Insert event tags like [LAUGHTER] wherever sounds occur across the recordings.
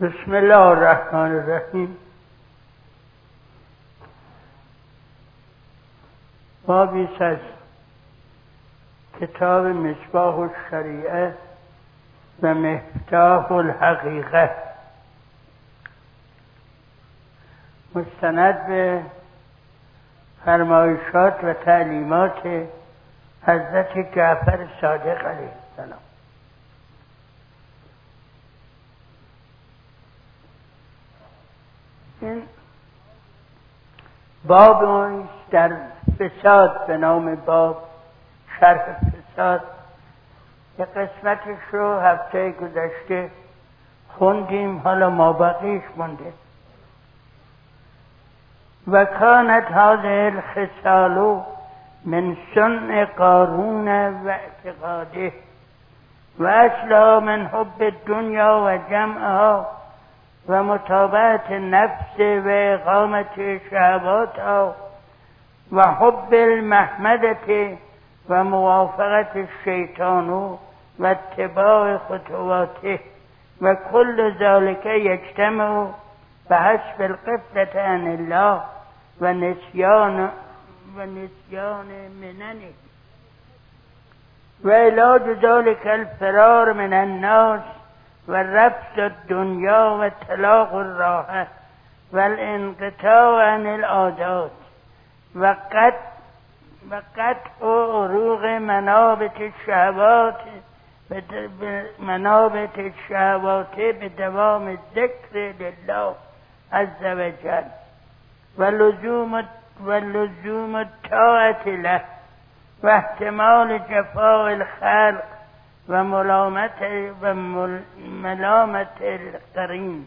بسم الله الرحمن الرحیم. بابی از کتاب مصباح الشریعه و مفتاح الحقیقه. مستند به فرمایشات و تعلیمات حضرت جعفر صادق علیه السلام. این باب در فساد به نام باب شرح فساد یه قسمتش رو هفته گذشته خوندیم حالا ما بقیش مونده. و کانت هذه الخصال من سن قارون و اعتقاده و اصلا من حب الدنیا و جمعها و متابعت نفس و اقامت شهواتها و حب المحمدت و موافقت الشیطان و اتباع خطواته و کل ذلك یجتمع به حسب القفلت عن الله و نسیان و نسیان مننه. و علاج ذلك الفرار من الناس و رفض الدنیا و طلاق الراحه و الانقطاع عن العادات و قد و قطع عروق منابت الشهوات منابت الشهوات به دوام ذکر لله عز وجل و لزوم و لزوم الطاعت له و احتمال جفاء الخلق وملامة, وملامة القرين.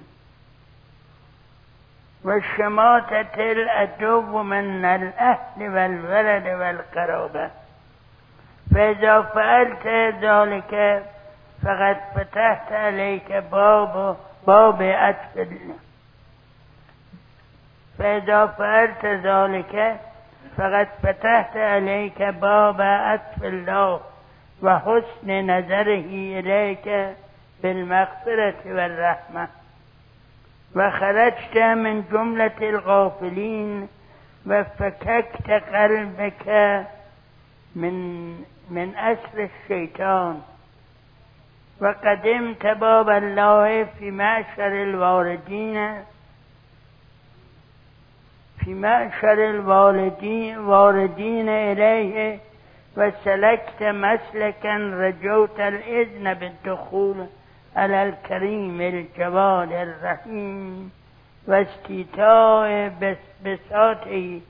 والشماتة الادوب من الأهل والولد والقرابة. فإذا فعلت ذلك فقد فتحت عليك باب باب عتب فإذا فعلت ذلك فقد فتحت عليك باب عتب الله وحسن نظره إليك بالمغفرة والرحمة وخرجت من جملة الغافلين وفككت قلبك من من أسر الشيطان وقدمت باب الله في معشر الواردين في معشر الوالدين واردين إليه وسلكت مسلكا رجوت الإذن بالدخول على الكريم الجواد الرحيم واستيتاء بساطه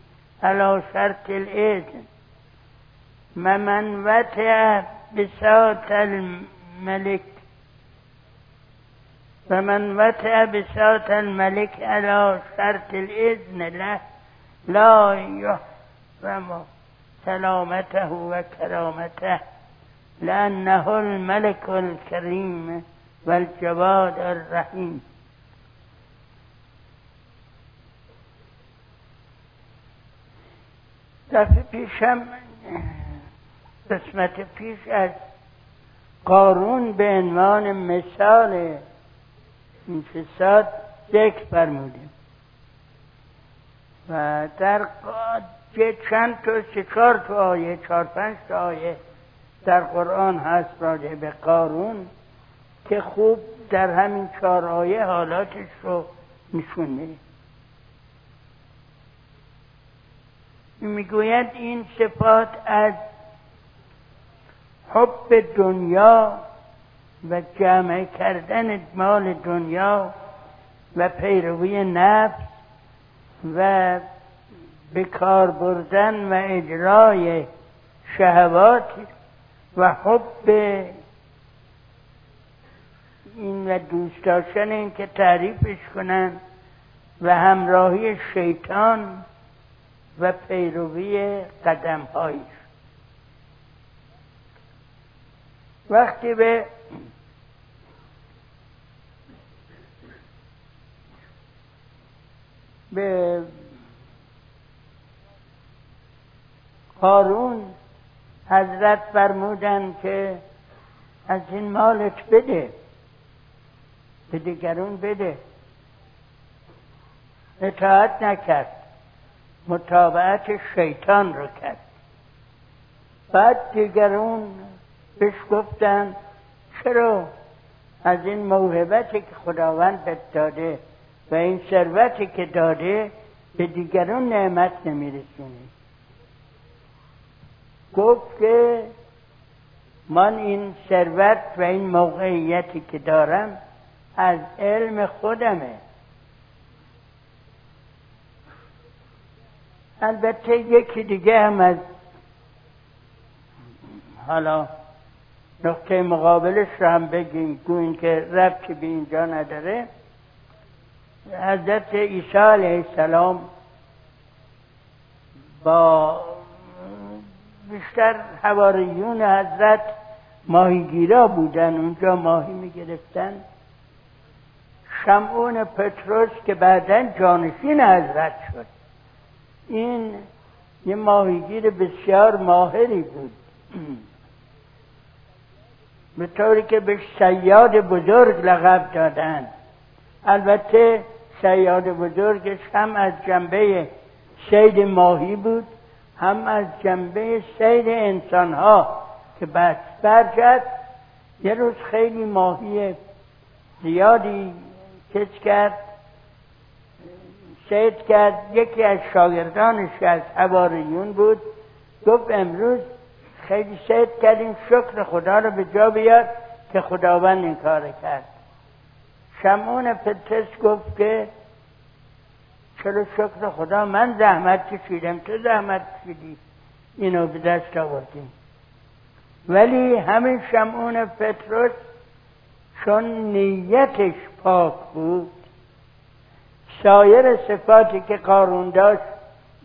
على شرط الإذن. ومن وتع بساط الملك فمن وتع بساط الملك على شرط الإذن له لا يحرم سلامته وكرامته لأنه الملك الكريم والجواد الرحيم دفع پیشم قسمت پیش از قارون به عنوان مثال این فساد ذکر فرمودیم. و در چند تا چهار تا آیه چهار پنج تا آیه در قرآن هست راجع به قارون که خوب در همین چهار آیه حالاتش رو نشون می‌گوید این صفات از حب دنیا و جمع کردن مال دنیا و پیروی نفس و به کار بردن و اجرای شهوات و حب این و دوست داشتن این که تعریفش کنن و همراهی شیطان و پیروی قدم هایش وقتی به به قارون حضرت فرمودن که از این مالت بده به دیگرون بده. اطاعت نکرد متابعت شیطان رو کرد. بعد دیگرون بهش گفتن چرا از این موهبتی که خداوند بهت داده و این ثروتی که داده به دیگران نعمت نمیرسونی؟ گفت که من این ثروت و این موقعیتی که دارم از علم خودمه. البته یکی دیگه هم از حالا نقطه مقابلش رو هم بگیم گوین که ربطی به اینجا نداره. حضرت عیسی علیه السلام با بیشتر حواریون حضرت ماهیگیرا بودن اونجا ماهی می‌گرفتن. شمعون پتروس که بعدا جانشین حضرت شد. این یه ماهیگیر بسیار ماهری بود. به طوری که به سیاد بزرگ لقب دادن. البته سیاد بزرگش هم از جنبه سید ماهی بود. هم از جنبه سید انسان ها که بعد برجد یه روز خیلی ماهی زیادی کچ کرد سید کرد. یکی از شاگردانش که از حواریون بود. گفت امروز خیلی سید کردیم شکر خدا رو به جا بیاد که خداوند این کار کرد. شمعون پترس گفت که چرا شکر خدا من زحمت کشیدم تو زحمت کشیدی. اینو به دست آوردیم. ولی همین شمعون پتروس چون نیتش پاک بود سایر صفاتی که قارون داشت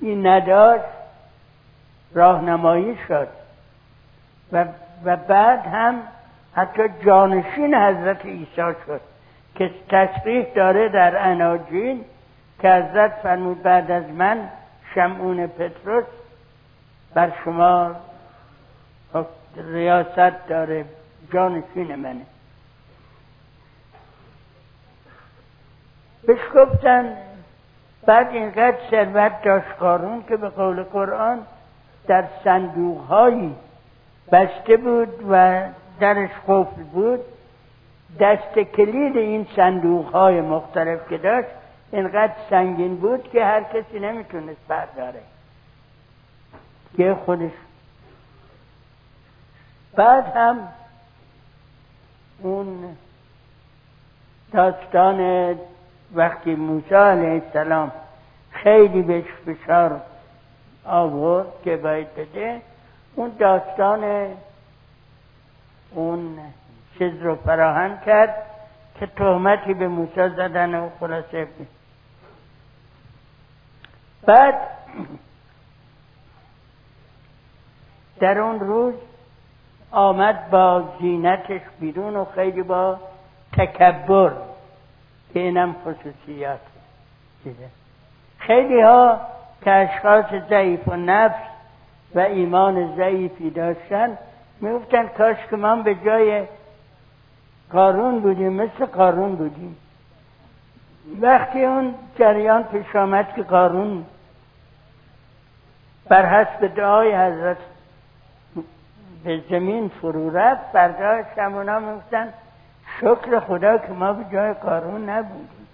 این نداشت راهنمایی شد. و, و بعد هم حتی جانشین حضرت عیسی شد که تصریح داره در اناجیل که حضرت فرمود بعد از من شمعون پتروس بر شما ریاست داره جانشین منه. بهش گفتن بعد اینقدر ثروت داشت قارون که به قول قرآن در صندوق هایی بسته بود و درش قفل بود. دست کلید این صندوق های مختلف که داشت اینقدر سنگین بود که هر کسی نمی‌تونست برداره. که خودش. بعد هم اون داستان وقتی موسی علیه السلام خیلی بهش فشار آورد که باید بده اون داستان اون چیز رو فراهم کرد که تهمتی به موسی زدن و خلاصه بعد در اون روز آمد با زینتش بیرون و خیلی با تکبر که اینم خصوصیات دیده. خیلی ها که اشخاص ضعیف و نفس و ایمان ضعیفی داشتن می‌گفتن کاش که من به جای قارون بودیم مثل قارون بودیم. وقتی اون جریان پیش آمد که قارون بر حسب دعای حضرت به زمین فرو رفت برگاه شمونا می‌گفتن شکر خدا که ما به جای قارون نبودیم.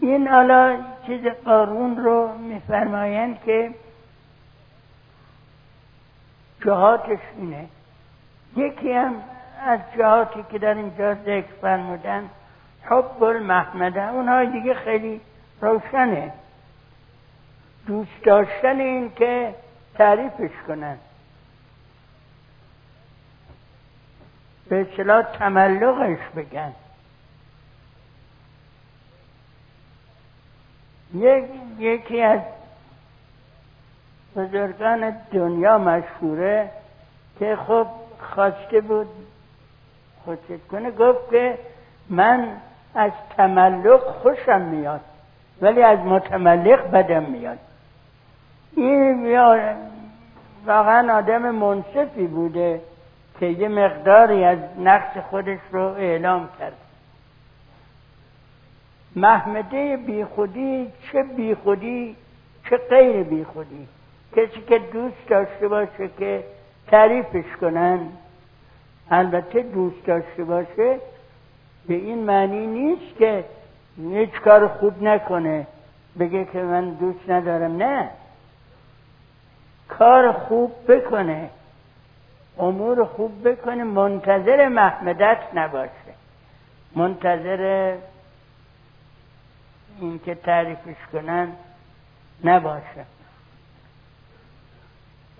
این حالا چیز قارون رو میفرمایند که جهاتش اینه یکی هم از جهاتی که در اینجا ذکر فرمودن حب المحمده. اونها دیگه خیلی روشنه. دوست داشتن این که تعریفش کنن. به اصطلاح تملقش بگن. یکی از بزرگان دنیا مشهوره که خب خواسته بود خودشت کنه گفت که من از تملق خوشم میاد ولی از متملق بدم میاد. این واقعا آدم منصفی بوده که یه مقداری از نقص خودش رو اعلام کرد. محمده بیخودی چه بیخودی چه غیر بیخودی؟ کسی که دوست داشته باشه که تعریفش کنن. البته دوست داشته باشه به این معنی نیست که هیچ کار خوب نکنه. بگه که من دوست ندارم. نه. کار خوب بکنه. امور خوب بکنه منتظر محمدت نباشه. منتظر اینکه تعریفش کنن نباشه.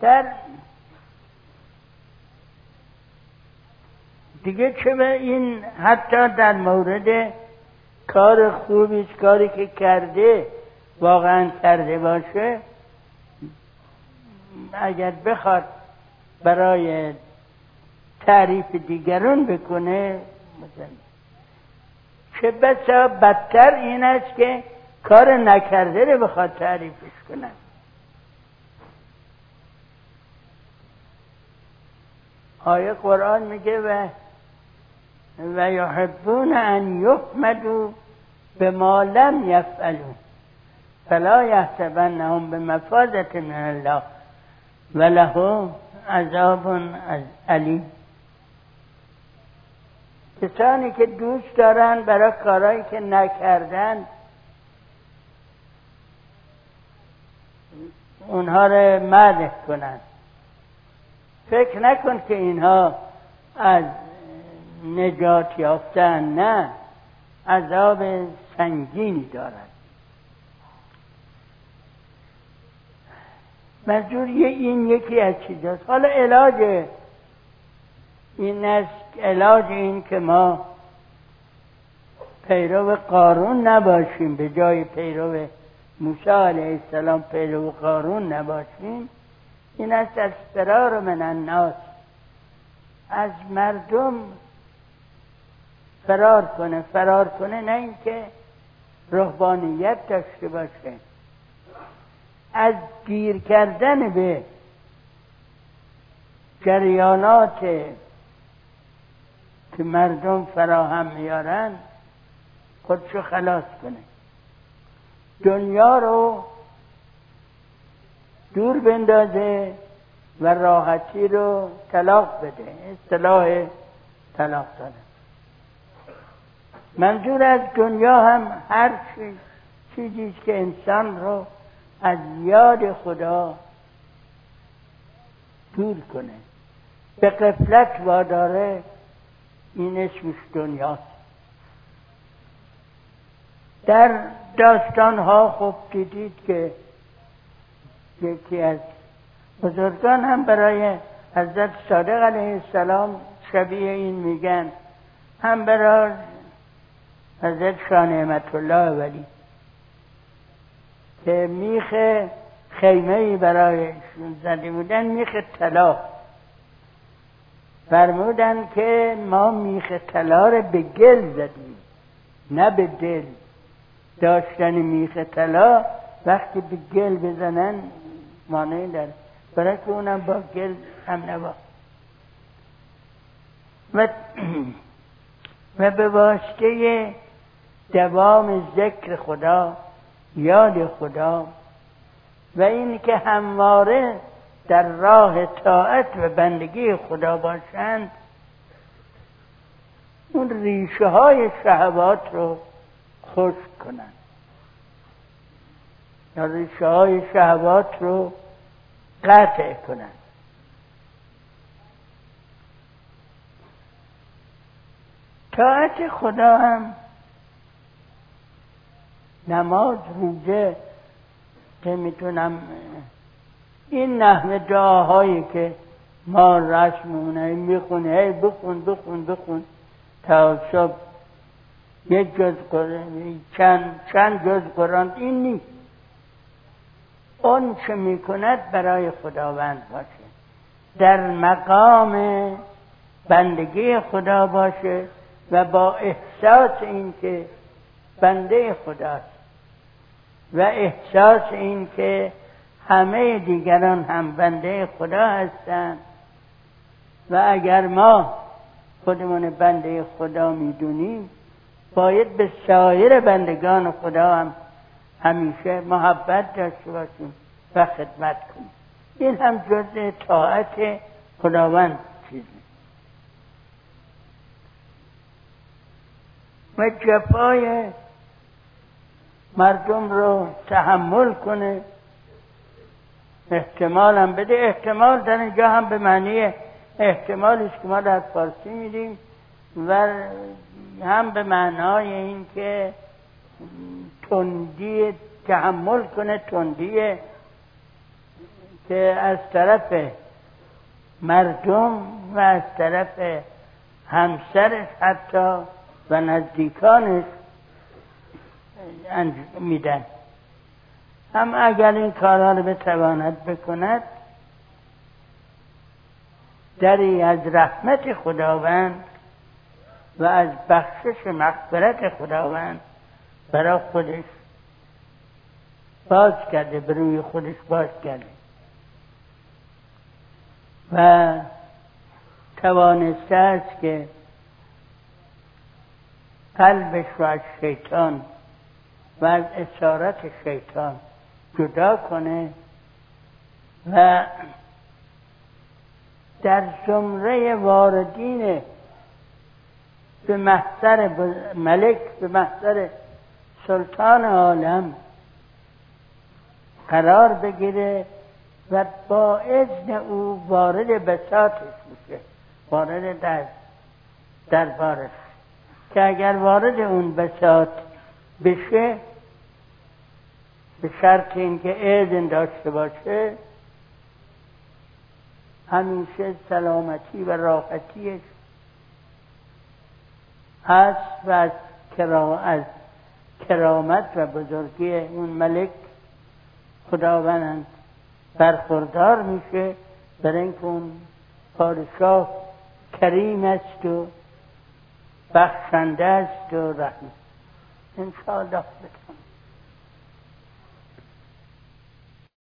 در دیگه چه به این حتی در مورد کار خوبی کاری که کرده واقعا کرده باشه اگر بخواد برای تعریف دیگران بکنه چه بسا بدتر این است که کار نکرده رو بخواد تعریفش کنن آیه قرآن میگه و و یحبون ان یحمدوا به ما لم یفعلون فلا یحسبنهم به مفادت من الله. و له عذاب علیم کسانی که دوست دارن برای کارهایی که نکردن اونها رو مدح کنن. فکر نکن که اینها از نجات یافتن نه. عذاب سنگینی دارد منظور این یکی از چیزاست. حالا علاج این است علاج این که ما پیرو قارون نباشیم به جای پیرو موسی علیه السلام پیرو قارون نباشیم این است از فرار من الناس. از مردم فرار کنه. فرار کنه نه اینکه رهبانیت داشته باشه. از گیر کردن به جریانات که مردم فراهم میارن خودشو خلاص کنه. دنیا رو دور بندازه و راحتی رو طلاق بده اصطلاح طلاق داده منظور از دنیا هم هر چیز چیزی که انسان رو از یاد خدا دور کنه. به قفلت واداره این اسمش دنیاست. در داستان ها خوب دیدید که یکی از بزرگان هم برای حضرت صادق علیه السلام شبیه این میگن. هم برای حضرت شاه نعمت الله ولی. که میخ خیمه ای برای زده بودن میخ طلا. فرمودن که ما میخ طلا رو به گل زدیم نه به دل. داشتن میخ طلا وقتی به گل بزنن مانعی داره. برای که اونم با گل هم نبا. و, [CLEARS THROAT] و به واسطه دوام ذکر خدا یاد خدا و این که همواره در راه طاعت و بندگی خدا باشند اون ریشه های شهوات رو خشک کنند. یا ریشه های شهوات رو قطع کنند. طاعت خدا هم نماز روزه که می‌تونم این نحوه دعاهایی که ما رسمونه می‌خونه هی بخون بخون بخون تا شب یک جز قرآن چند, چند جز قرآن این نیست. اون چه می‌کند برای خداوند باشه. در مقام بندگی خدا باشه و با احساس اینکه بنده خداست. و احساس این که همه دیگران هم بنده خدا هستند. و اگر ما خودمون بنده خدا می‌دونیم باید به سایر بندگان خدا هم همیشه محبت داشته باشیم و خدمت کنیم. این هم جز طاعت خداوند چیزی. و جفای مردم رو تحمل کنه. احتمال هم بده. احتمال در اینجا هم به معنی احتمالی است که ما در فارسی میدیم و هم به معنای این که تندی تحمل کنه تندی که از طرف مردم و از طرف همسرش حتی و نزدیکانش میدن. هم اگر این کارها رو بتواند بکند دری از رحمت خداوند و از بخشش مغفرت خداوند برای خودش باز کرده به خودش باز کرده. و توانسته است که قلبش رو از شیطان و از اسارت شیطان جدا کنه و در زمره واردین به محضر ملک به محضر سلطان عالم قرار بگیره و با اذن او وارد بساطش میشه وارد در دربارش. که اگر وارد اون بساط بشه به شرط اینکه اذن داشته باشه همیشه سلامتی و راحتیش هست و از, از کرامت و بزرگی اون ملک خداوند برخوردار میشه. برای اینکه اون پادشاه کریم است و بخشنده است و رحمت انشاءالله.